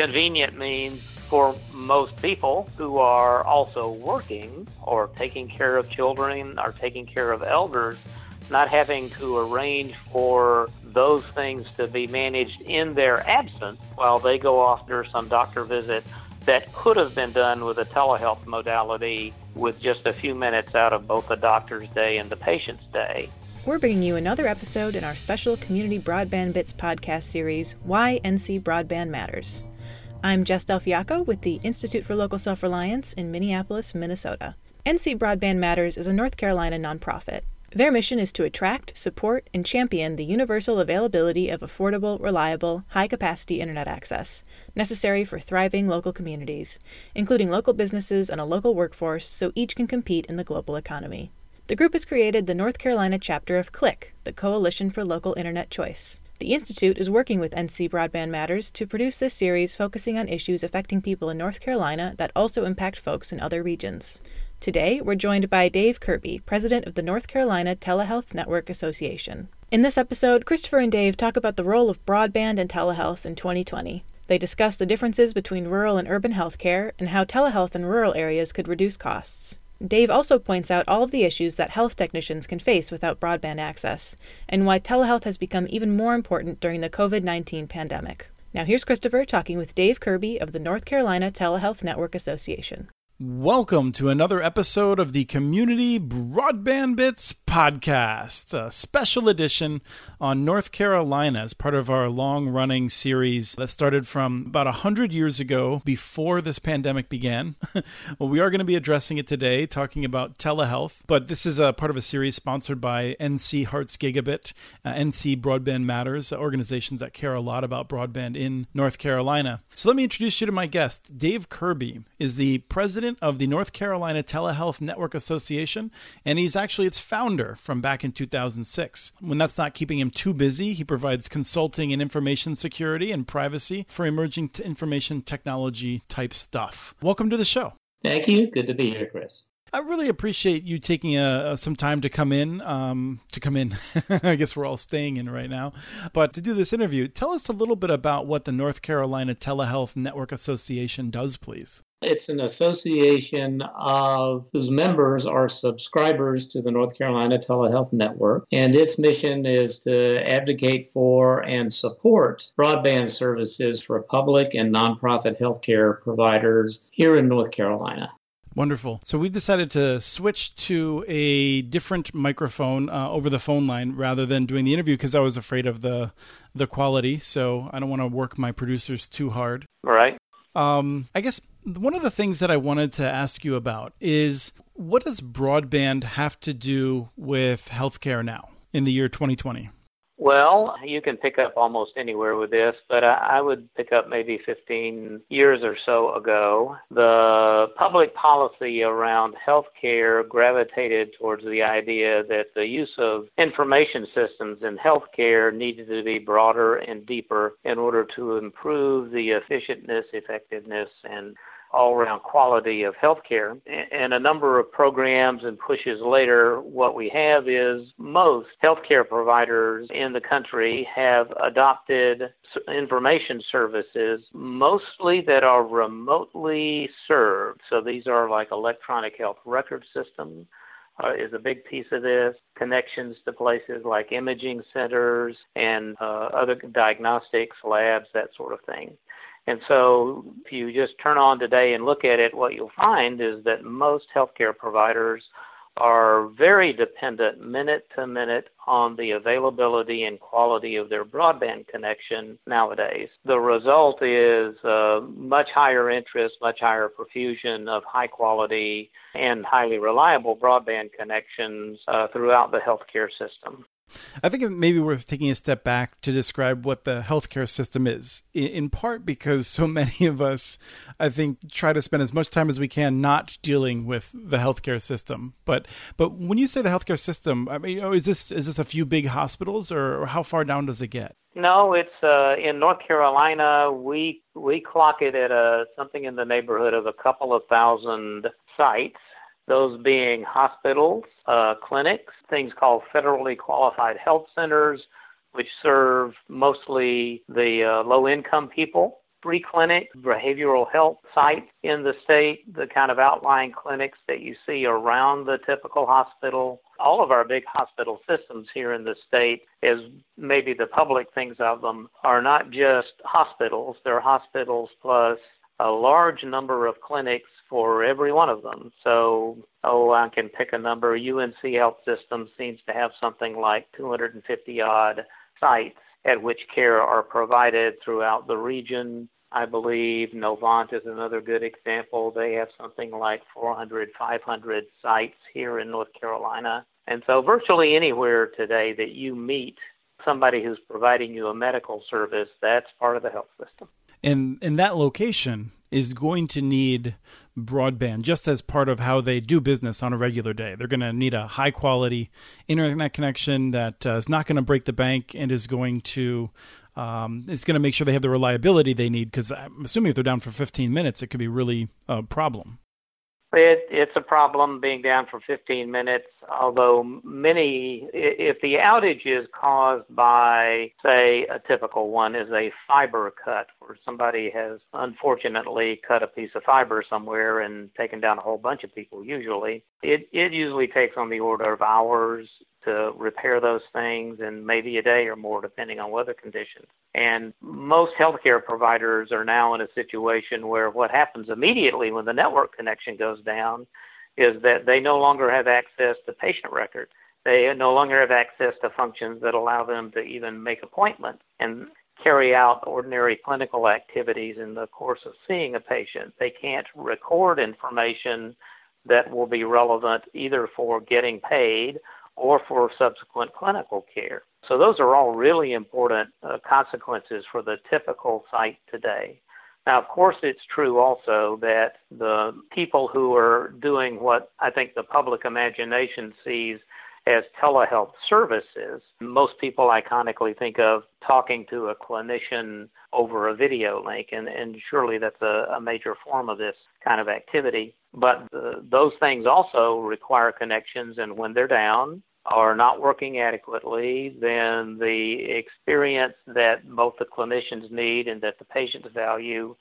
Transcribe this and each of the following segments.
convenient means for most people who are also working or taking care of children or taking care of elders, not having to arrange for those things to be managed in their absence while they go off for some doctor visit that could have been done with a telehealth modality with just a few minutes out of both the doctor's day and the patient's day. We're bringing you another episode in our special Community Broadband Bits podcast series, Why NC Broadband Matters. I'm Jess Del Fiacco with the Institute for Local Self Reliance in Minneapolis, Minnesota. NC Broadband Matters is a North Carolina nonprofit. Their mission is to attract, support, and champion the universal availability of affordable, reliable, high capacity internet access, necessary for thriving local communities, including local businesses and a local workforce so each can compete in the global economy. The group has created the North Carolina chapter of CLIC, the Coalition for Local Internet Choice. The Institute is working with NC Broadband Matters to produce this series focusing on issues affecting people in North Carolina that also impact folks in other regions. Today, we're joined by Dave Kirby, president of the North Carolina Telehealth Network Association. In this episode, Christopher and Dave talk about the role of broadband and telehealth in 2020. They discuss the differences between rural and urban healthcare and how telehealth in rural areas could reduce costs. Dave also points out all of the issues that health technicians can face without broadband access, and why telehealth has become even more important during the COVID 19 pandemic. Now, here's Christopher talking with Dave Kirby of the North Carolina Telehealth Network Association. Welcome to another episode of the Community Broadband Bits podcast, a special edition on North Carolina as part of our long running series that started from about 100 years ago before this pandemic began. well, we are going to be addressing it today, talking about telehealth, but this is a part of a series sponsored by NC Hearts Gigabit, uh, NC Broadband Matters, organizations that care a lot about broadband in North Carolina. So let me introduce you to my guest. Dave Kirby is the president president of the North Carolina Telehealth Network Association, and he's actually its founder from back in 2006. When that's not keeping him too busy, he provides consulting in information security and privacy for emerging t- information technology type stuff. Welcome to the show. Thank you. Good to be here, Chris. I really appreciate you taking uh, some time to come in. Um, to come in, I guess we're all staying in right now, but to do this interview, tell us a little bit about what the North Carolina Telehealth Network Association does, please. It's an association of whose members are subscribers to the North Carolina Telehealth Network, and its mission is to advocate for and support broadband services for public and nonprofit healthcare providers here in North Carolina. Wonderful. So we've decided to switch to a different microphone uh, over the phone line rather than doing the interview because I was afraid of the the quality. So I don't want to work my producers too hard. All right. Um, I guess one of the things that I wanted to ask you about is what does broadband have to do with healthcare now in the year 2020? Well, you can pick up almost anywhere with this, but I, I would pick up maybe 15 years or so ago. The public policy around healthcare gravitated towards the idea that the use of information systems in healthcare needed to be broader and deeper in order to improve the efficientness, effectiveness, and all around quality of healthcare. And a number of programs and pushes later, what we have is most healthcare providers in the country have adopted information services, mostly that are remotely served. So these are like electronic health record systems. Uh, is a big piece of this. Connections to places like imaging centers and uh, other diagnostics labs, that sort of thing. And so, if you just turn on today and look at it, what you'll find is that most healthcare providers are very dependent minute to minute on the availability and quality of their broadband connection nowadays. The result is uh, much higher interest, much higher profusion of high quality and highly reliable broadband connections uh, throughout the healthcare system. I think it may be worth taking a step back to describe what the healthcare system is, in part because so many of us, I think, try to spend as much time as we can not dealing with the healthcare system. But but when you say the healthcare system, I mean, is this is this a few big hospitals, or how far down does it get? No, it's uh, in North Carolina. We we clock it at a something in the neighborhood of a couple of thousand sites those being hospitals, uh, clinics, things called federally qualified health centers, which serve mostly the uh, low income people. free clinic, behavioral health sites in the state, the kind of outlying clinics that you see around the typical hospital. All of our big hospital systems here in the state, as maybe the public thinks of them, are not just hospitals. They're hospitals plus a large number of clinics for every one of them. So, oh, I can pick a number. UNC Health System seems to have something like 250 odd sites at which care are provided throughout the region. I believe Novant is another good example. They have something like 400, 500 sites here in North Carolina. And so, virtually anywhere today that you meet somebody who's providing you a medical service, that's part of the health system. And in that location is going to need broadband just as part of how they do business on a regular day. They're going to need a high quality internet connection that uh, is not going to break the bank and is going to um, is going to make sure they have the reliability they need. Because I'm assuming if they're down for 15 minutes, it could be really a problem. It, it's a problem being down for 15 minutes, although many, if the outage is caused by, say, a typical one is a fiber cut, where somebody has unfortunately cut a piece of fiber somewhere and taken down a whole bunch of people, usually, it, it usually takes on the order of hours to repair those things and maybe a day or more depending on weather conditions. And most healthcare providers are now in a situation where what happens immediately when the network connection goes down is that they no longer have access to patient records. They no longer have access to functions that allow them to even make appointments and carry out ordinary clinical activities in the course of seeing a patient. They can't record information that will be relevant either for getting paid or for subsequent clinical care. So, those are all really important uh, consequences for the typical site today. Now, of course, it's true also that the people who are doing what I think the public imagination sees as telehealth services, most people iconically think of talking to a clinician over a video link, and, and surely that's a, a major form of this kind of activity. But the, those things also require connections, and when they're down, are not working adequately, then the experience that both the clinicians need and that the patients value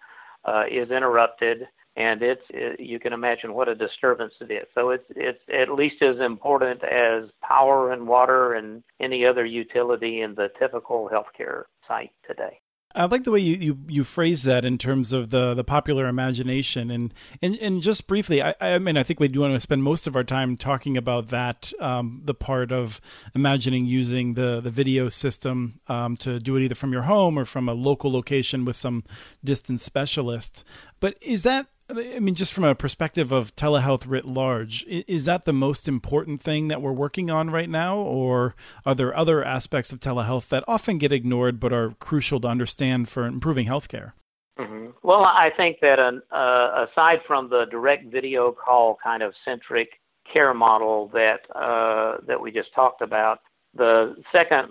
uh, is interrupted, and it's it, you can imagine what a disturbance it is. So it's it's at least as important as power and water and any other utility in the typical healthcare site today. I like the way you, you, you phrase that in terms of the, the popular imagination and, and and just briefly, I, I mean I think we do want to spend most of our time talking about that um, the part of imagining using the the video system um, to do it either from your home or from a local location with some distant specialist. But is that I mean, just from a perspective of telehealth writ large, is that the most important thing that we're working on right now, or are there other aspects of telehealth that often get ignored but are crucial to understand for improving healthcare? Mm-hmm. Well, I think that uh, aside from the direct video call kind of centric care model that uh, that we just talked about, the second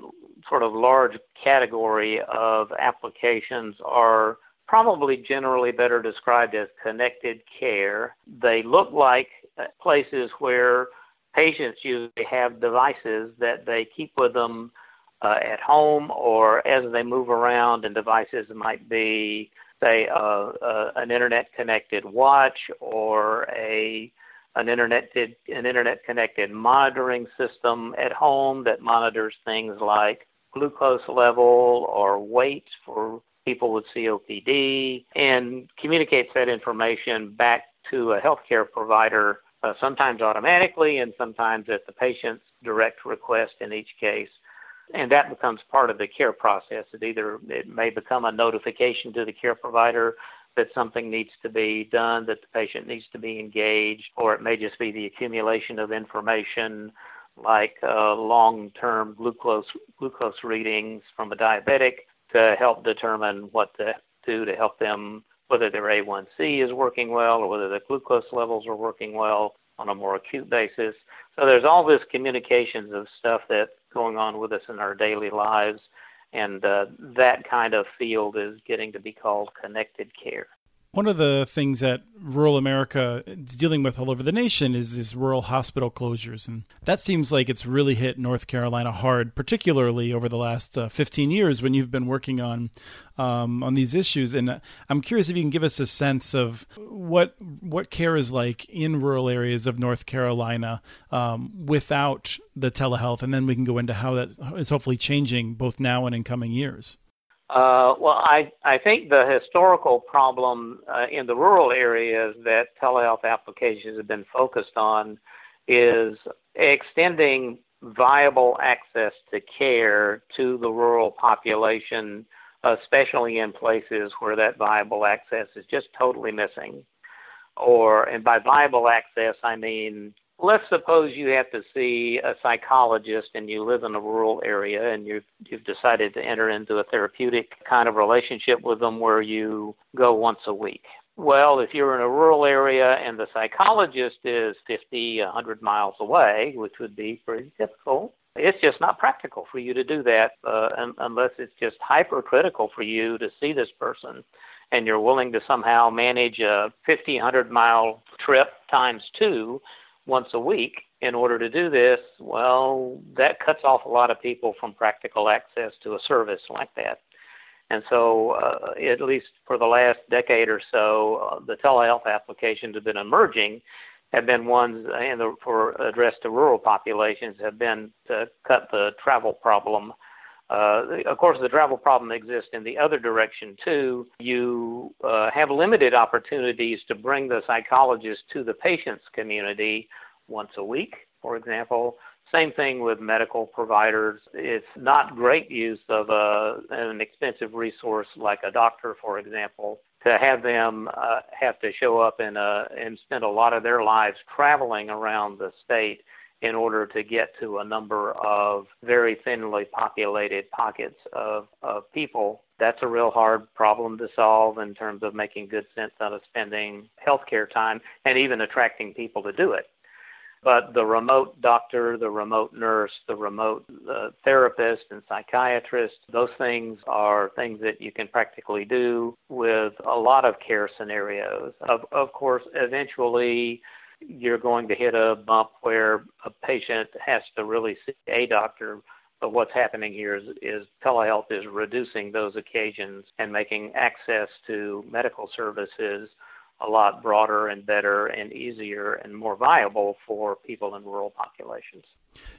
sort of large category of applications are probably generally better described as connected care. They look like places where patients usually have devices that they keep with them uh, at home or as they move around, and devices might be, say, uh, uh, an internet connected watch or a an internet an internet connected monitoring system at home that monitors things like glucose level or weight for people with COPD and communicates that information back to a healthcare provider, uh, sometimes automatically and sometimes at the patient's direct request in each case. And that becomes part of the care process. It either it may become a notification to the care provider that something needs to be done, that the patient needs to be engaged, or it may just be the accumulation of information like uh, long-term glucose glucose readings from a diabetic to help determine what to do to help them, whether their A1C is working well or whether the glucose levels are working well on a more acute basis. So there's all this communications of stuff that's going on with us in our daily lives, and uh, that kind of field is getting to be called connected care. One of the things that rural America is dealing with all over the nation is rural hospital closures, and that seems like it's really hit North Carolina hard, particularly over the last uh, 15 years when you've been working on um, on these issues. And I'm curious if you can give us a sense of what what care is like in rural areas of North Carolina um, without the telehealth, and then we can go into how that is hopefully changing both now and in coming years. Uh, well, I, I think the historical problem uh, in the rural areas that telehealth applications have been focused on is extending viable access to care to the rural population, especially in places where that viable access is just totally missing. Or, and by viable access, I mean let's suppose you have to see a psychologist and you live in a rural area and you've, you've decided to enter into a therapeutic kind of relationship with them where you go once a week. Well, if you're in a rural area and the psychologist is 50, 100 miles away, which would be pretty difficult, it's just not practical for you to do that uh, unless it's just hypercritical for you to see this person and you're willing to somehow manage a 50, 100 mile trip times two once a week in order to do this, well, that cuts off a lot of people from practical access to a service like that. And so, uh, at least for the last decade or so, uh, the telehealth applications have been emerging, have been ones the, for address to rural populations, have been to cut the travel problem. Uh, of course, the travel problem exists in the other direction too. You uh, have limited opportunities to bring the psychologist to the patient's community once a week, for example. Same thing with medical providers. It's not great use of a, an expensive resource like a doctor, for example, to have them uh, have to show up in a, and spend a lot of their lives traveling around the state in order to get to a number of very thinly populated pockets of, of people. That's a real hard problem to solve in terms of making good sense out of spending healthcare time and even attracting people to do it. But the remote doctor, the remote nurse, the remote uh, therapist and psychiatrist, those things are things that you can practically do with a lot of care scenarios. Of, of course, eventually you're going to hit a bump where a patient has to really see a doctor. But what's happening here is, is telehealth is reducing those occasions and making access to medical services a lot broader and better and easier and more viable for people in rural populations.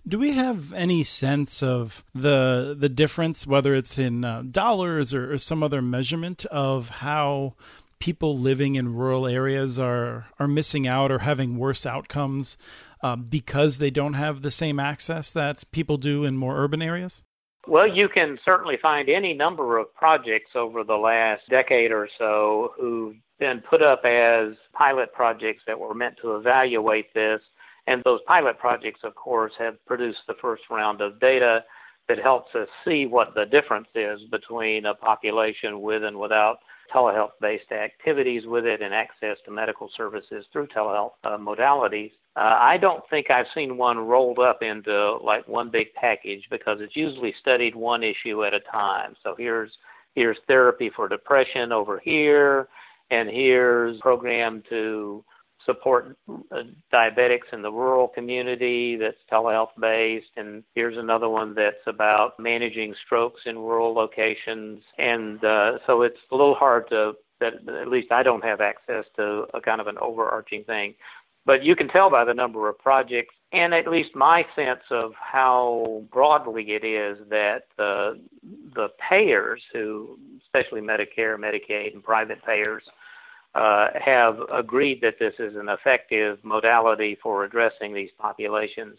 Do we have any sense of the the difference, whether it's in uh, dollars or, or some other measurement of how people living in rural areas are are missing out or having worse outcomes uh, because they don't have the same access that people do in more urban areas? Well, you can certainly find any number of projects over the last decade or so who've been put up as pilot projects that were meant to evaluate this. And those pilot projects, of course, have produced the first round of data that helps us see what the difference is between a population with and without telehealth based activities with it and access to medical services through telehealth uh, modalities. Uh, I don't think I've seen one rolled up into like one big package because it's usually studied one issue at a time. So here's here's therapy for depression over here, and here's program to support uh, diabetics in the rural community that's telehealth based. And here's another one that's about managing strokes in rural locations. And uh, so it's a little hard to that at least I don't have access to a kind of an overarching thing. But you can tell by the number of projects and at least my sense of how broadly it is that the the payers who especially Medicare, Medicaid and private payers uh, have agreed that this is an effective modality for addressing these populations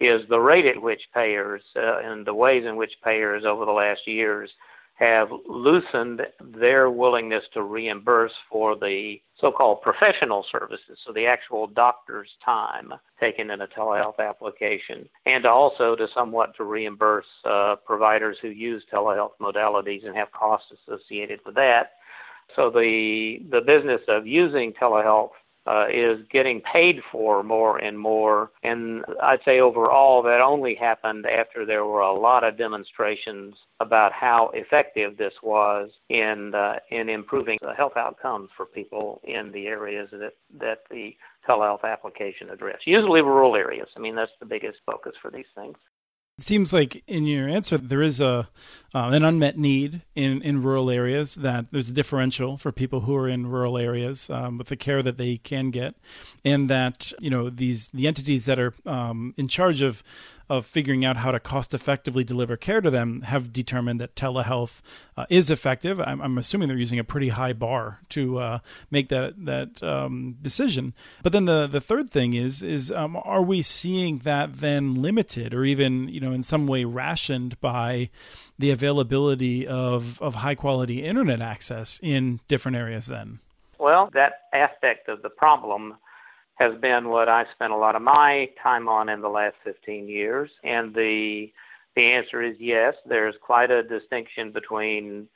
is the rate at which payers uh, and the ways in which payers over the last years have loosened their willingness to reimburse for the so-called professional services, so the actual doctor's time taken in a telehealth application, and also to somewhat to reimburse uh, providers who use telehealth modalities and have costs associated with that so the the business of using telehealth uh, is getting paid for more and more. And I'd say overall that only happened after there were a lot of demonstrations about how effective this was in uh, in improving the health outcomes for people in the areas that that the telehealth application addressed. Usually rural areas. I mean, that's the biggest focus for these things. It seems like in your answer there is a uh, an unmet need in, in rural areas that there's a differential for people who are in rural areas um, with the care that they can get, and that you know these the entities that are um, in charge of of figuring out how to cost effectively deliver care to them have determined that telehealth uh, is effective. I'm, I'm, assuming they're using a pretty high bar to uh, make that that um, decision. But then the the third thing is is um, are we seeing that then limited or even you know in some way rationed by the availability of of high quality internet access in different areas then? Well, that aspect of the problem has been what I spent a lot of my time on in the last 15 years. And the the answer is yes. There's quite a distinction between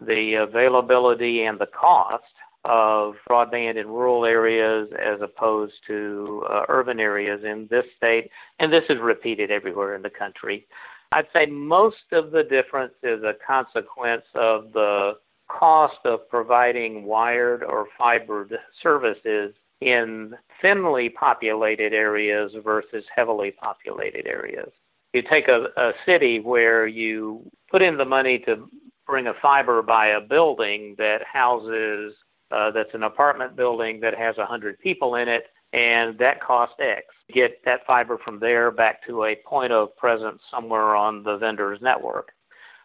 the availability and the cost of broadband in rural areas as opposed to uh, urban areas in this state, and this is repeated everywhere in the country. I'd say most of the difference is a consequence of the cost of providing wired or fibered services in thinly populated areas versus heavily populated areas. You take a, a city where you put in the money to bring a fiber by a building that houses, uh, that's an apartment building that has 100 people in it, and that costs X. Get that fiber from there back to a point of presence somewhere on the vendor's network.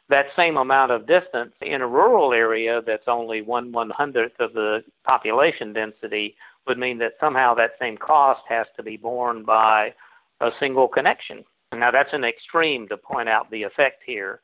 That same amount of distance in a rural area that's only one one hundredth of the population density would mean that somehow that same cost has to be borne by a single connection. Now that's an extreme to point out the effect here,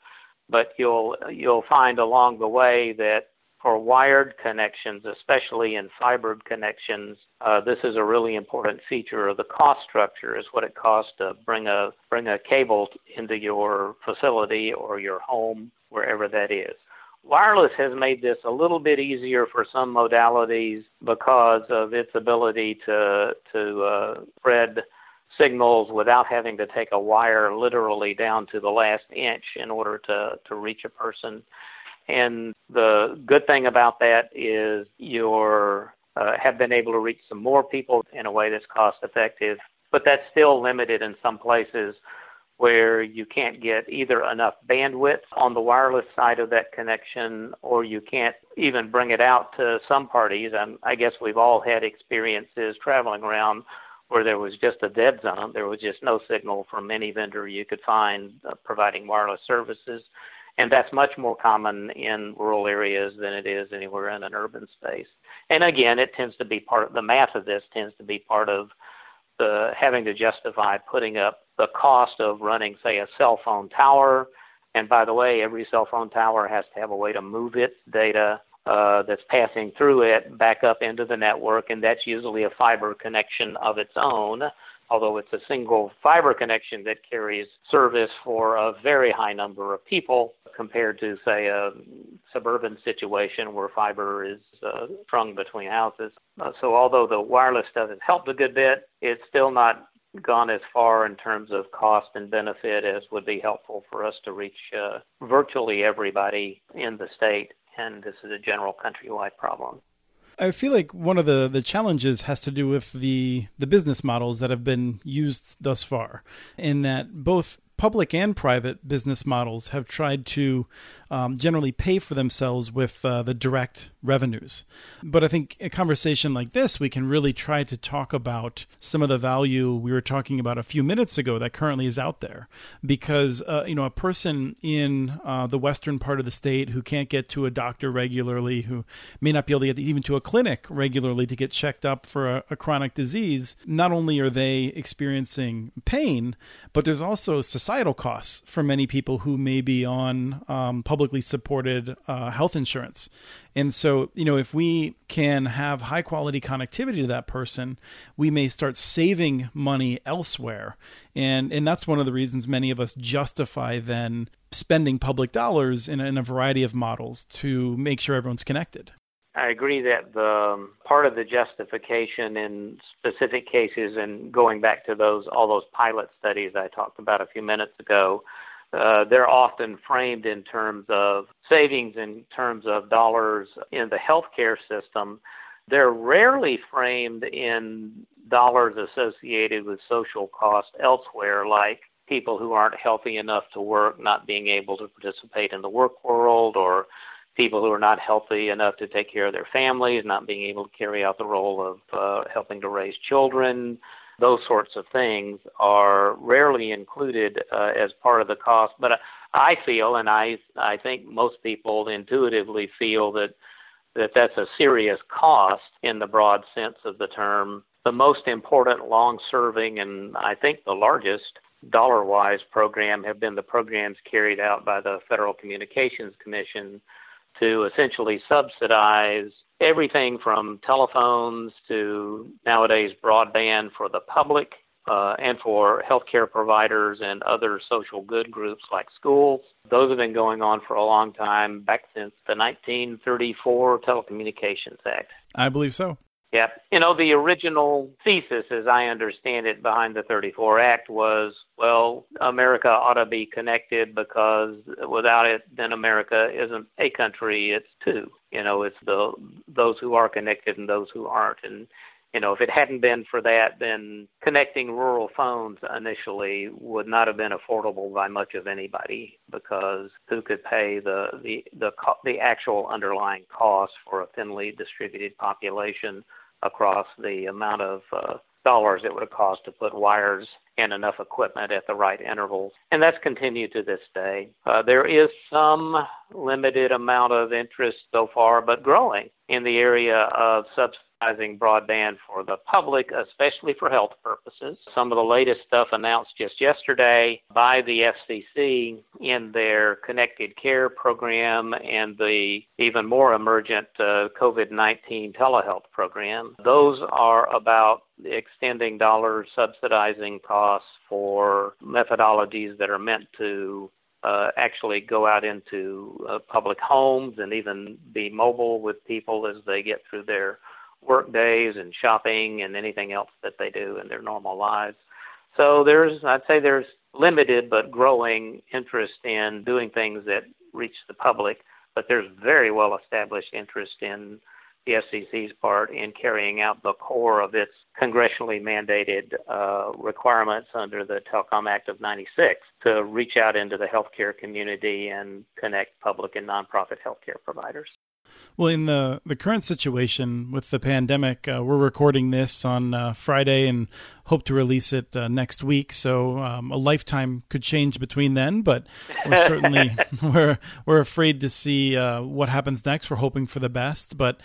but you'll you'll find along the way that for wired connections, especially in fibered connections, uh, this is a really important feature of the cost structure. Is what it costs to bring a bring a cable into your facility or your home, wherever that is. Wireless has made this a little bit easier for some modalities because of its ability to to uh, spread signals without having to take a wire literally down to the last inch in order to to reach a person. And the good thing about that is you're uh, have been able to reach some more people in a way that's cost effective, but that's still limited in some places where you can't get either enough bandwidth on the wireless side of that connection or you can't even bring it out to some parties. And I guess we've all had experiences traveling around where there was just a dead zone. There was just no signal from any vendor you could find uh, providing wireless services. And that's much more common in rural areas than it is anywhere in an urban space. And again, it tends to be part of the math of this tends to be part of the having to justify putting up the cost of running, say, a cell phone tower. And by the way, every cell phone tower has to have a way to move its data uh, that's passing through it back up into the network, and that's usually a fiber connection of its own, although it's a single fiber connection that carries service for a very high number of people compared to, say, a suburban situation where fiber is uh, strung between houses. Uh, so, although the wireless stuff has helped a good bit, it's still not gone as far in terms of cost and benefit as would be helpful for us to reach uh, virtually everybody in the state. And this is a general countrywide problem. I feel like one of the, the challenges has to do with the the business models that have been used thus far, in that both public and private business models have tried to um, generally pay for themselves with uh, the direct revenues. But I think a conversation like this, we can really try to talk about some of the value we were talking about a few minutes ago that currently is out there. Because, uh, you know, a person in uh, the western part of the state who can't get to a doctor regularly, who may not be able to get even to a clinic regularly to get checked up for a, a chronic disease, not only are they experiencing pain, but there's also societal costs for many people who may be on um, public publicly supported uh, health insurance. And so, you know, if we can have high quality connectivity to that person, we may start saving money elsewhere. And and that's one of the reasons many of us justify then spending public dollars in, in a variety of models to make sure everyone's connected. I agree that the um, part of the justification in specific cases and going back to those all those pilot studies I talked about a few minutes ago, uh, they're often framed in terms of savings in terms of dollars in the healthcare system. They're rarely framed in dollars associated with social cost elsewhere, like people who aren't healthy enough to work not being able to participate in the work world or people who are not healthy enough to take care of their families, not being able to carry out the role of uh, helping to raise children. Those sorts of things are rarely included uh, as part of the cost. But I feel, and I I think most people intuitively feel that that that's a serious cost in the broad sense of the term. The most important, long-serving, and I think the largest dollar-wise program have been the programs carried out by the Federal Communications Commission to essentially subsidize everything from telephones to nowadays broadband for the public uh, and for healthcare providers and other social good groups like schools. Those have been going on for a long time, back since the 1934 Telecommunications Act. I believe so. Yeah. You know, the original thesis, as I understand it, behind the 34 Act was, well, America ought to be connected because without it, then America isn't a country, it's two. You know, it's the those who are connected and those who aren't. And, you know, if it hadn't been for that, then connecting rural phones initially would not have been affordable by much of anybody because who could pay the the the, the actual underlying cost for a thinly distributed population across the amount of uh, dollars it would have cost to put wires and enough equipment at the right intervals. And that's continued to this day. Uh, there is some limited amount of interest so far, but growing in the area of broadband for the public, especially for health purposes. Some of the latest stuff announced just yesterday by the FCC in their Connected Care program and the even more emergent uh, COVID 19 telehealth program. Those are about extending dollars subsidizing costs for methodologies that are meant to uh, actually go out into uh, public homes and even be mobile with people as they get through their work days and shopping and anything else that they do in their normal lives. So there's, I'd say there's limited but growing interest in doing things that reach the public, but there's very well established interest in the FCC's part in carrying out the core of its congressionally mandated uh, requirements under the Telecom Act of 96 to reach out into the healthcare community and connect public and nonprofit healthcare providers. Well, in the, the current situation with the pandemic, uh, we're recording this on uh, Friday and hope to release it uh, next week. So um, a lifetime could change between then, but we're certainly we're we're afraid to see uh, what happens next. We're hoping for the best, but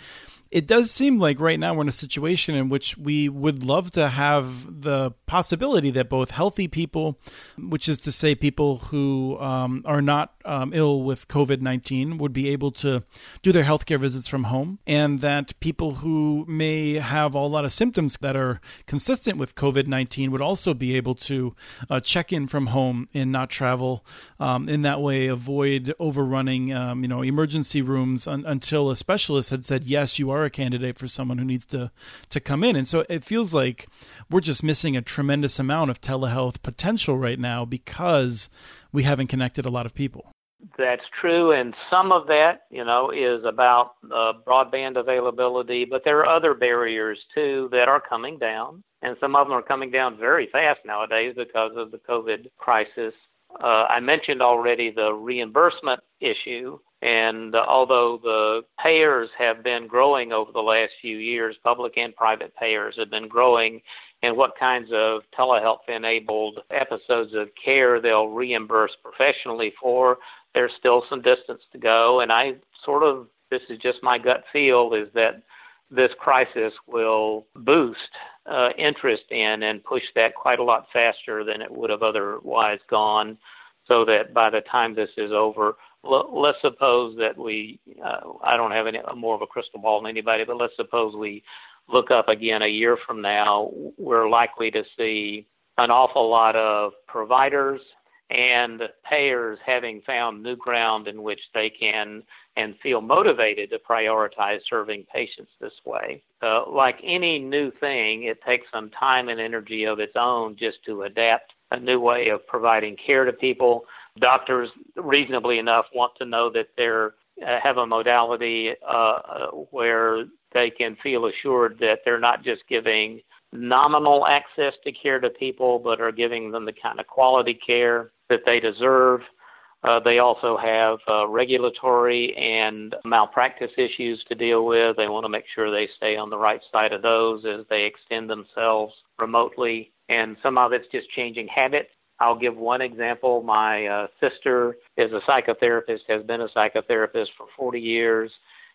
it does seem like right now we're in a situation in which we would love to have the possibility that both healthy people, which is to say people who um, are not um, ill with COVID 19, would be able to do their healthcare visits from home, and that people who may have a lot of symptoms that are consistent with COVID 19 would also be able to uh, check in from home and not travel. Um, in that way, avoid overrunning, um, you know, emergency rooms un- until a specialist had said, yes, you are a candidate for someone who needs to to come in. And so it feels like we're just missing a tremendous amount of telehealth potential right now because we haven't connected a lot of people. That's true, and some of that, you know, is about uh, broadband availability, but there are other barriers too that are coming down, and some of them are coming down very fast nowadays because of the COVID crisis. Uh, I mentioned already the reimbursement issue, and uh, although the payers have been growing over the last few years, public and private payers have been growing, and what kinds of telehealth enabled episodes of care they'll reimburse professionally for, there's still some distance to go. And I sort of, this is just my gut feel, is that this crisis will boost uh, interest in and push that quite a lot faster than it would have otherwise gone, so that by the time this is over, l- let's suppose that we, uh, I don't have any more of a crystal ball than anybody, but let's suppose we look up again a year from now, we're likely to see an awful lot of providers and payers having found new ground in which they can and feel motivated to prioritize serving patients this way. Uh, like any new thing, it takes some time and energy of its own just to adapt a new way of providing care to people. Doctors, reasonably enough, want to know that they uh, have a modality uh, where they can feel assured that they're not just giving nominal access to care to people, but are giving them the kind of quality care that they deserve. Uh, they also have uh, regulatory and malpractice issues to deal with. They want to make sure they stay on the right side of those as they extend themselves remotely. And some of it's just changing habits. I'll give one example. My uh, sister is a psychotherapist, has been a psychotherapist for 40 years.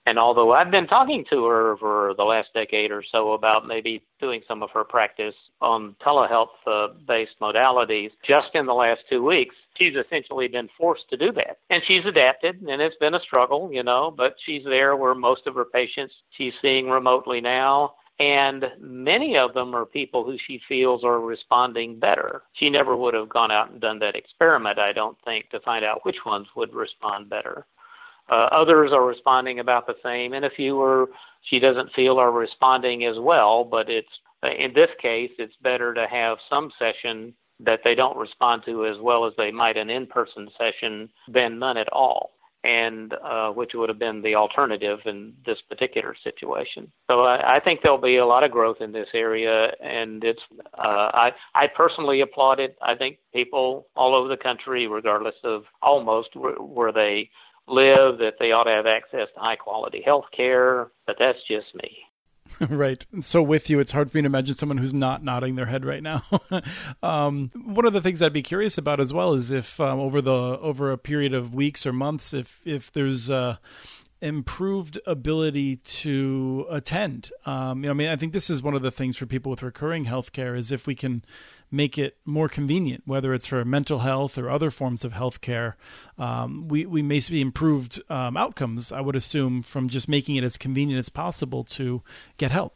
And although I've been talking to her for the last decade or so about maybe doing some of her practice on telehealth uh, based modalities, just in the last two weeks, she's essentially been forced to do that. And she's adapted, and it's been a struggle, you know, but she's there where most of her patients she's seeing remotely now. And many of them are people who she feels are responding better. She never would have gone out and done that experiment, I don't think, to find out which ones would respond better. Uh, others are responding about the same, and a few are she doesn't feel are responding as well. But it's in this case, it's better to have some session that they don't respond to as well as they might an in-person session than none at all, and uh, which would have been the alternative in this particular situation. So I, I think there'll be a lot of growth in this area, and it's uh, I I personally applaud it. I think people all over the country, regardless of almost where they live, that they ought to have access to high quality health care, but that's just me. right. So with you, it's hard for me to imagine someone who's not nodding their head right now. um, one of the things I'd be curious about as well is if um, over the over a period of weeks or months, if if there's uh, improved ability to attend. Um, you know, I mean, I think this is one of the things for people with recurring healthcare is if we can make it more convenient, whether it's for mental health or other forms of healthcare, um, we we may see improved um, outcomes. I would assume from just making it as convenient as possible to get help.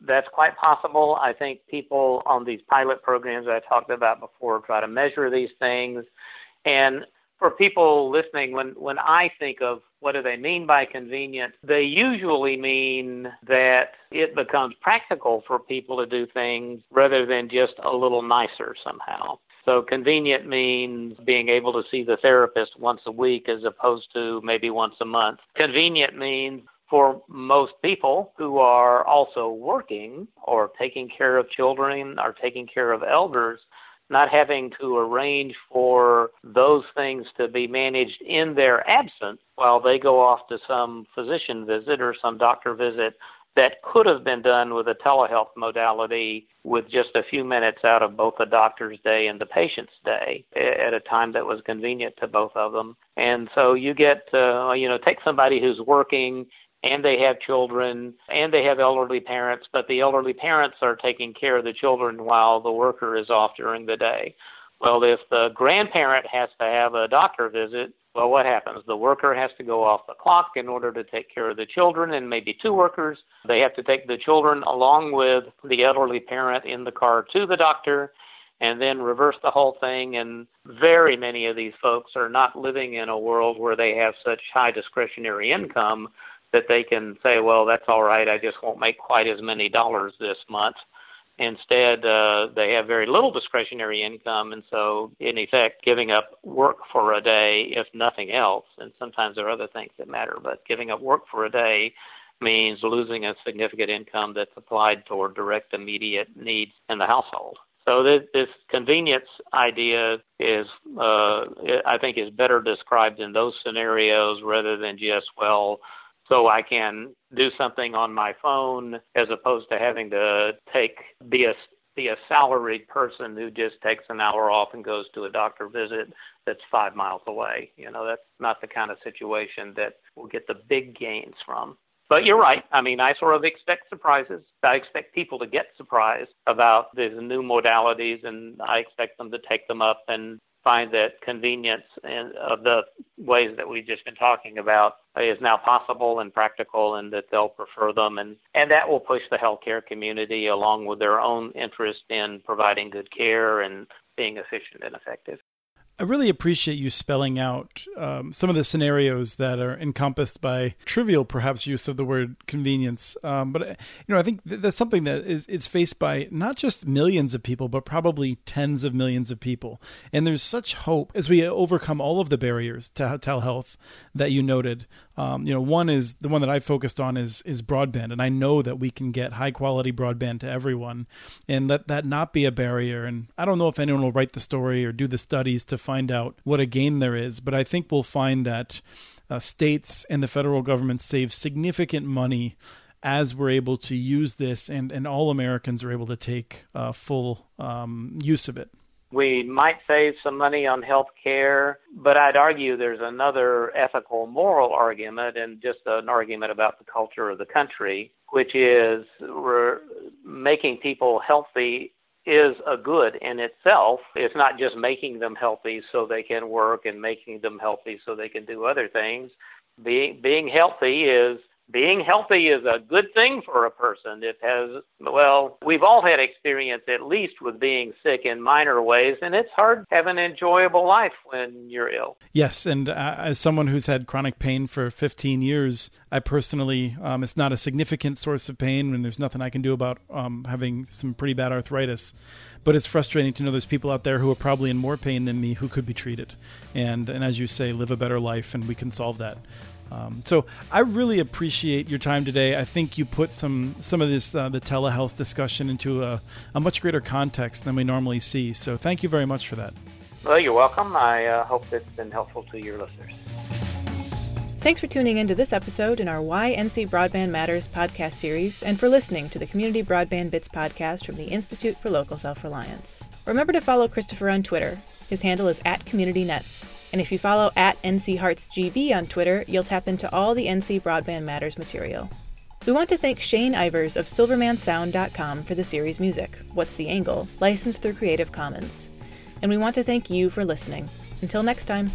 That's quite possible. I think people on these pilot programs I talked about before try to measure these things, and for people listening, when, when I think of what do they mean by convenient, they usually mean that it becomes practical for people to do things rather than just a little nicer somehow. So convenient means being able to see the therapist once a week as opposed to maybe once a month. Convenient means for most people who are also working or taking care of children or taking care of elders, not having to arrange for those things to be managed in their absence while they go off to some physician visit or some doctor visit that could have been done with a telehealth modality with just a few minutes out of both the doctor's day and the patient's day at a time that was convenient to both of them. And so you get, uh, you know, take somebody who's working and they have children and they have elderly parents, but the elderly parents are taking care of the children while the worker is off during the day. Well, if the grandparent has to have a doctor visit, well, what happens? The worker has to go off the clock in order to take care of the children, and maybe two workers. They have to take the children along with the elderly parent in the car to the doctor and then reverse the whole thing. And very many of these folks are not living in a world where they have such high discretionary income that they can say, well, that's all right. I just won't make quite as many dollars this month. Instead, uh, they have very little discretionary income, and so in effect, giving up work for a day, if nothing else, and sometimes there are other things that matter, but giving up work for a day means losing a significant income that's applied toward direct immediate needs in the household. So this, this convenience idea is, uh, I think, is better described in those scenarios rather than just well, so I can do something on my phone as opposed to having to take be a be a salaried person who just takes an hour off and goes to a doctor visit that's five miles away. You know, that's not the kind of situation that we'll get the big gains from. But you're right. I mean, I sort of expect surprises. I expect people to get surprised about these new modalities, and I expect them to take them up and find that convenience and of the ways that we've just been talking about is now possible and practical and that they'll prefer them and, and that will push the healthcare community along with their own interest in providing good care and being efficient and effective. I really appreciate you spelling out um, some of the scenarios that are encompassed by trivial, perhaps, use of the word convenience. Um, but you know, I think that's something that is is faced by not just millions of people, but probably tens of millions of people. And there's such hope as we overcome all of the barriers to telehealth that you noted. Um, you know, one is the one that I focused on is is broadband, and I know that we can get high quality broadband to everyone, and let that not be a barrier. And I don't know if anyone will write the story or do the studies to find out what a gain there is, but I think we'll find that uh, states and the federal government save significant money as we're able to use this, and and all Americans are able to take uh, full um, use of it. We might save some money on health care, but I'd argue there's another ethical, moral argument and just an argument about the culture of the country, which is we're making people healthy is a good in itself. It's not just making them healthy so they can work and making them healthy so they can do other things. Being being healthy is being healthy is a good thing for a person. It has, well, we've all had experience at least with being sick in minor ways, and it's hard to have an enjoyable life when you're ill. Yes, and uh, as someone who's had chronic pain for 15 years, I personally, um, it's not a significant source of pain, and there's nothing I can do about um, having some pretty bad arthritis. But it's frustrating to know there's people out there who are probably in more pain than me who could be treated, and and as you say, live a better life, and we can solve that. Um, so I really appreciate your time today. I think you put some some of this uh, the telehealth discussion into a, a, much greater context than we normally see. So thank you very much for that. Well, you're welcome. I uh, hope it's been helpful to your listeners. Thanks for tuning into this episode in our Why NC Broadband Matters podcast series and for listening to the Community Broadband Bits podcast from the Institute for Local Self Reliance. Remember to follow Christopher on Twitter. His handle is at CommunityNets. And if you follow at NCHeartsGB on Twitter, you'll tap into all the NC Broadband Matters material. We want to thank Shane Ivers of SilvermanSound.com for the series music, What's the Angle, licensed through Creative Commons. And we want to thank you for listening. Until next time.